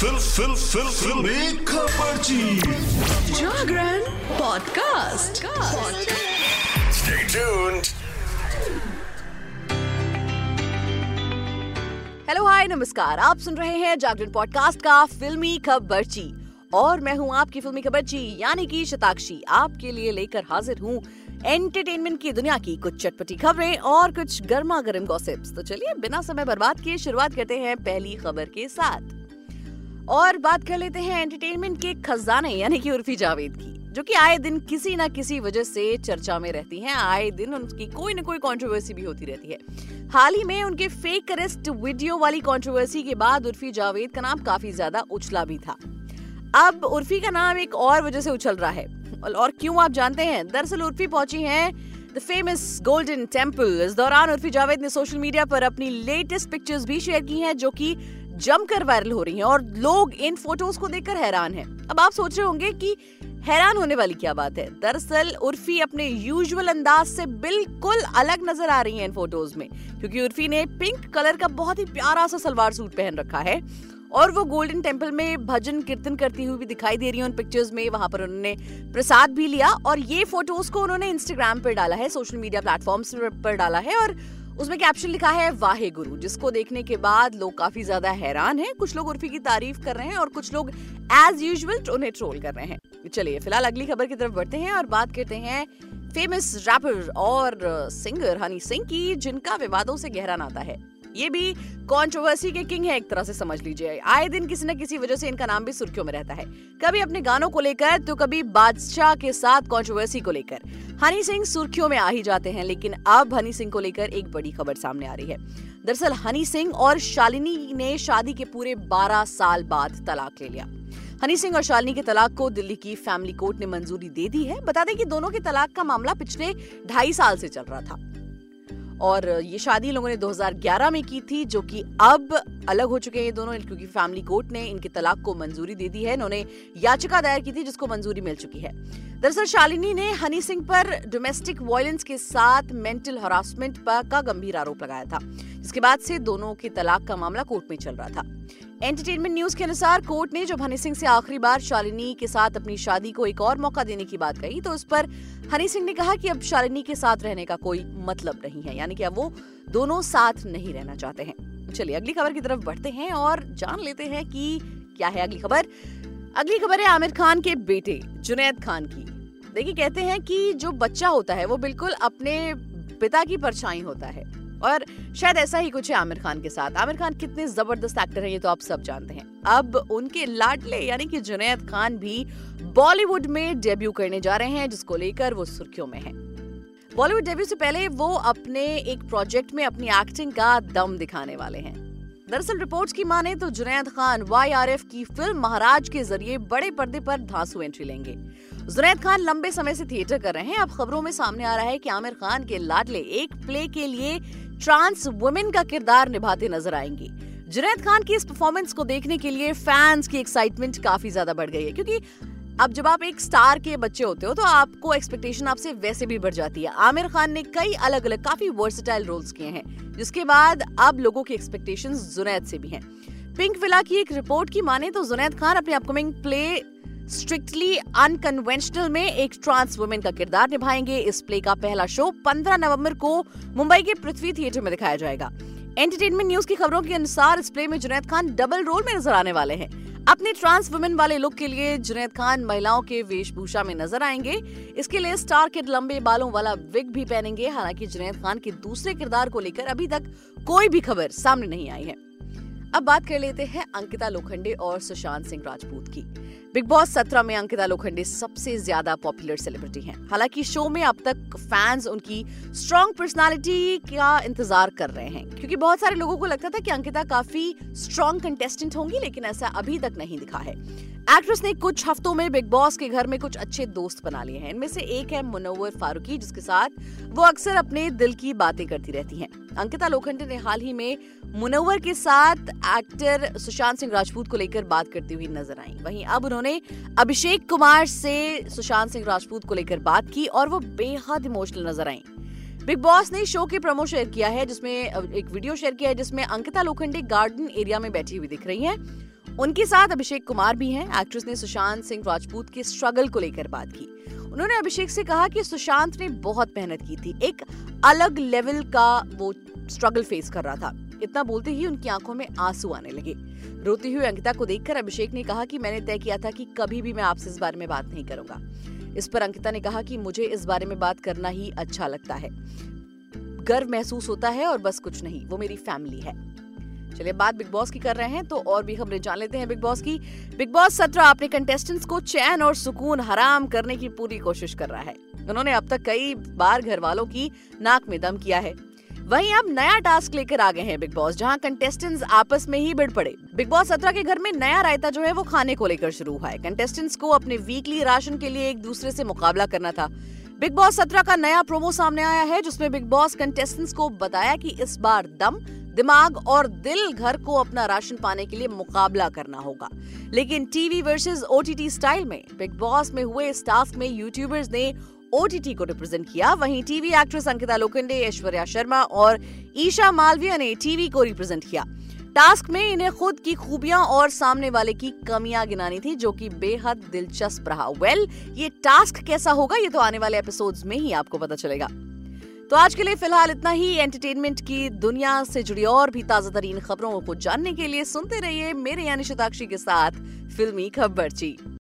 Fill फिल फिल फिल्मी खबरची Jagran podcast. Stay tuned. Hello hi नमस्कार। आप सुन रहे हैं जागरण पॉडकास्ट का फिल्मी खबरची और मैं हूँ आपकी फिल्मी खबरची यानी कि शताक्षी। आपके लिए लेकर हाजिर हूँ एंटरटेनमेंट की दुनिया की कुछ चटपटी खबरें और कुछ गर्मा गर्म गॉसिप्स तो चलिए बिना समय बर्बाद किए शुरुआत करते हैं पहली खबर के साथ। और बात कर लेते हैं एंटरटेनमेंट के खजाने, यानी कि उर्फी जावेद की, जो कि आए दिन किसी ना किसी वजह से चर्चा में रहती हैं। आए दिन उनकी कोई ना कोई कंट्रोवर्सी भी होती रहती है। हाल ही में उनके फेक अरेस्ट वीडियो वाली कंट्रोवर्सी के बाद उर्फी जावेद का नाम काफ़ी ज़्यादा उछला भी था। अब उर्फी का नाम एक और वजह से उछल रहा है। और क्यों आप जानते हैं? दरअसल उर्फी पहुँची हैं द फ़ेमस गोल्डन टेंपल इस दौरान उर्फी जावेद ने सोशल मीडिया पर अपनी लेटेस्ट पिक्चर्स भी शेयर की हैं, जो कि जमकर वायरल हो रही हैं और लोग इन फ़ोटोज़ को देखकर हैरान हैं। अब आप सोच रहे होंगे कि हैरान होने वाली क्या बात है? दरअसल उर्फी अपने यूजुअल अंदाज से बिल्कुल अलग नज़र आ रही हैं इन फ़ोटोज़ में, क्योंकि उर्फी ने पिंक कलर का बहुत ही प्यारा सा सलवार सूट पहन रखा है और वो गोल्डन टेंपल में भजन कीर्तन करती हुई भी दिखाई दे रही है उन पिक्चर्स में, वहाँ पर उन्होंने प्रसाद भी लिया और ये फ़ोटोज़ को उन्होंने इंस्टाग्राम पर डाला है, सोशल मीडिया प्लेटफॉर्म्स पर डाला है और उसमें कैप्शन लिखा है, वाहे गुरु, जिसको देखने के बाद लोग काफ़ी ज़्यादा हैरान हैं। कुछ लोग उर्फी की तारीफ़ कर रहे हैं और कुछ लोग एज यूजल उन्हें ट्रोल कर रहे हैं। चलिए, फ़िलहाल अगली खबर की तरफ़ बढ़ते हैं और बात करते हैं फ़ेमस रैपर और सिंगर हनी सिंह की, जिनका विवादों से गहरा नाता है। ये भी कंट्रोवर्सी के किंग है, एक तरह से समझ लीजिए। आए दिन किसी न किसी वजह से इनका नाम भी सुर्खियों में रहता है। कभी अपने गानों को लेकर तो कभी बादशाह के साथ कंट्रोवर्सी को लेकर। हनी सिंह सुर्खियों में आ ही जाते हैं, लेकिन अब हनी सिंह को लेकर एक बड़ी खबर सामने आ रही है। दरअसल हनी सिंह और शालिनी ने शादी के पूरे 12 साल बाद तलाक ले लिया। हनी सिंह और शालिनी के तलाक को दिल्ली की फैमिली कोर्ट ने मंजूरी दे दी है। बता दें कि दोनों के तलाक का मामला पिछले ढाई साल से चल रहा था। और ये शादी लोगों ने 2011 में की थी, जो कि अब अलग हो चुके हैं ये दोनों, क्योंकि फैमिली कोर्ट ने इनके तलाक को मंजूरी दे दी है। इन्होंने याचिका दायर की थी, जिसको मंजूरी मिल चुकी है। दरअसल शालिनी ने हनी सिंह पर डोमेस्टिक वायलेंस के साथ मेंटल हरासमेंट पर का गंभीर आरोप लगाया था, जिसके बाद से दोनों के तलाक का मामला कोर्ट में चल रहा था। एंटरटेनमेंट न्यूज़ के अनुसार कोर्ट ने जब हनी सिंह से आखिरी बार शालिनी के साथ अपनी शादी को एक और मौका देने की बात कही तो उस पर हनी सिंह ने कहा कि अब शालिनी के साथ रहने का कोई मतलब नहीं है, यानी कि अब वो दोनों साथ नहीं रहना चाहते हैं। चलिए, अगली खबर की तरफ़ बढ़ते हैं और जान लेते हैं कि क्या है अगली खबर। अगली खबर है आमिर खान के बेटे, जुनैद खान की। देखिए, कहते हैं कि जो बच्चा होता है, वो बिल्कुल अपने पिता की परछाई होता है। और शायद ऐसा ही कुछ है आमिर खान के साथ। आमिर खान कितने ज़बरदस्त एक्टर हैं, ये तो आप सब जानते हैं। अब उनके लाडले, यानी कि जुनैद खान भी बॉलीवुड में डेब्यू करने जा रहे हैं, जिसको लेकर वो सुर्खियों में हैं। बॉलीवुड डेब्यू से पहले वो अपने एक प्रोजेक्ट में अपनी एक्टिंग का दम दिखाने वाले हैं। दरअसल रिपोर्ट्स की माने तो जुनैद खान वाईआरएफ की फ़िल्म महाराज के ज़रिए बड़े पर्दे पर धांसू एंट्री लेंगे। जुनैद खान लंबे समय से थिएटर कर रहे हैं। अब खबरों में सामने आ रहा है कि आमिर खान के लाडले एक प्ले के लिए ट्रांस वुमेन का किरदार निभाते नज़र आएँगी। जुनैद खान की इस परफॉर्मेंस को देखने के लिए फैंस की एक्साइटमेंट काफ़ी ज़्यादा बढ़ गई है, क्योंकि अब जब आप एक स्टार के बच्चे होते हो तो आपको एक्सपेक्टेशन आपसे वैसे भी बढ़ जाती है। आमिर खान ने कई अलग अलग काफ़ी वर्सेटाइल रोल्स किए हैं, जिसके बाद अब लोगों की एक्सपेक्टेशन जुनैद से भी हैं। पिंक विला की एक रिपोर्ट की माने तो जुनैद खान अपने अपकमिंग प्ले स्ट्रिक्टली अनकन्वेंशनल में एक ट्रांस वुमेन का किरदार निभाएँगे। इस प्ले का पहला शो 15 नवंबर को मुंबई के पृथ्वी थिएटर में दिखाया जाएगा। एंटरटेनमेंट न्यूज़ की खबरों के अनुसार इस प्ले में जुनैद खान डबल रोल में नज़र आने वाले हैं। अपने ट्रांस वुमेन वाले लुक के लिए जुनैद खान महिलाओं के वेशभूषा में नज़र आएँगे। इसके लिए स्टार के लंबे बालों वाला विग भी पहनेंगे। हालाँकि जुनैद खान के दूसरे किरदार को लेकर अभी तक कोई भी खबर सामने नहीं आई है। अब बात कर लेते हैं अंकिता लोखंडे और सुशांत सिंह राजपूत की। बिग बॉस सत्रह में अंकिता लोखंडे सबसे ज़्यादा पॉपुलर सेलिब्रिटी हैं। हालाँकि शो में अब तक फैंस उनकी स्ट्रॉन्ग पर्सनालिटी का इंतज़ार कर रहे हैं, क्योंकि बहुत सारे लोगों को लगता था कि अंकिता काफ़ी स्ट्रॉन्ग कंटेस्टेंट होंगी, लेकिन ऐसा अभी तक नहीं दिखा है। एक्ट्रेस ने कुछ हफ्तों में बिग बॉस के घर में कुछ अच्छे दोस्त बना लिए हैं। इनमें से एक है मुनव्वर फारूकी, जिसके साथ वो अक्सर अपने दिल की बातें करती रहती हैं। अंकिता लोखंडे ने हाल ही में मुनव्वर के साथ एक्टर सुशांत सिंह राजपूत को लेकर बात करती हुई नज़र आई। वहीं अब उन्होंने अभिषेक कुमार से सुशांत सिंह राजपूत को लेकर बात की और वो बेहद इमोशनल नज़र आई। बिग बॉस ने शो के प्रमो शेयर किया है, जिसमें एक वीडियो शेयर किया है, जिसमें अंकिता लोखंडे गार्डन एरिया में बैठी हुई दिख रही हैं। उनके साथ अभिषेक कुमार भी हैं, एक्ट्रेस ने सुशांत सिंह राजपूत के स्ट्रगल को लेकर बात की। उन्होंने अभिषेक से कहा कि सुशांत ने बहुत मेहनत की थी, एक अलग लेवल का वो स्ट्रगल फेस कर रहा था। इतना बोलते ही उनकी आँखों में आँसू आने लगे। रोती हुई अंकिता को देखकर अभिषेक ने कहा कि मैंने तय किया था कि कभी भी मैं आपसे इस बारे में बात नहीं करूँगा। इस पर अंकिता ने कहा कि मुझे इस बारे में बात करना ही अच्छा लगता है। गर्व महसूस होता है और बस कुछ नहीं, वो मेरी फैमिली है। चलिए, बात बिग बॉस की कर रहे हैं तो और भी खबरें जान लेते हैं बिग बॉस की। बिग बॉस सत्रह अपने कंटेस्टेंट्स को चैन और सुकून हराम करने की पूरी कोशिश कर रहा है। उन्होंने अब तक कई बार घर वालों की नाक में दम किया है। वहीं अब नया टास्क लेकर आ गए हैं बिग बॉस, जहाँ कंटेस्टेंट्स आपस में ही बिड़ पड़े। बिग बॉस सत्रह के घर में नया रायता जो है वो खाने को लेकर शुरू हुआ है। कंटेस्टेंट्स को अपने वीकली राशन के लिए एक दूसरे से मुकाबला करना था। बिग बॉस सत्रह का नया प्रोमो सामने आया है, जिसमें बिग बॉस कंटेस्टेंट्स को बताया कि इस बार दम, दिमाग और दिल घर को अपना राशन पाने के लिए मुकाबला करना होगा। लेकिन टीवी वर्सेस ओटीटी स्टाइल में बिग बॉस में हुए इस टास्क में यूट्यूबर्स ने ओटीटी को रिप्रेजेंट किया। वहीं टीवी एक्ट्रेस अंकिता लोखंडे ऐश्वर्या शर्मा और ईशा मालविया ने टीवी को रिप्रेजेंट किया। टास्क में इन्हें खुद की खूबियाँ और सामने वाले की कमियाँ गिनानी थी जो कि बेहद दिलचस्प रहा। वेल well, ये टास्क कैसा होगा ये तो आने वाले एपिसोड्स में ही आपको पता चलेगा। तो आज के लिए फ़िलहाल इतना ही। एंटरटेनमेंट की दुनिया से जुड़ी और भी ताज़ा तरीन खबरों को जानने के लिए सुनते रहिए मेरे यानी शताक्षी के साथ फिल्मी खबर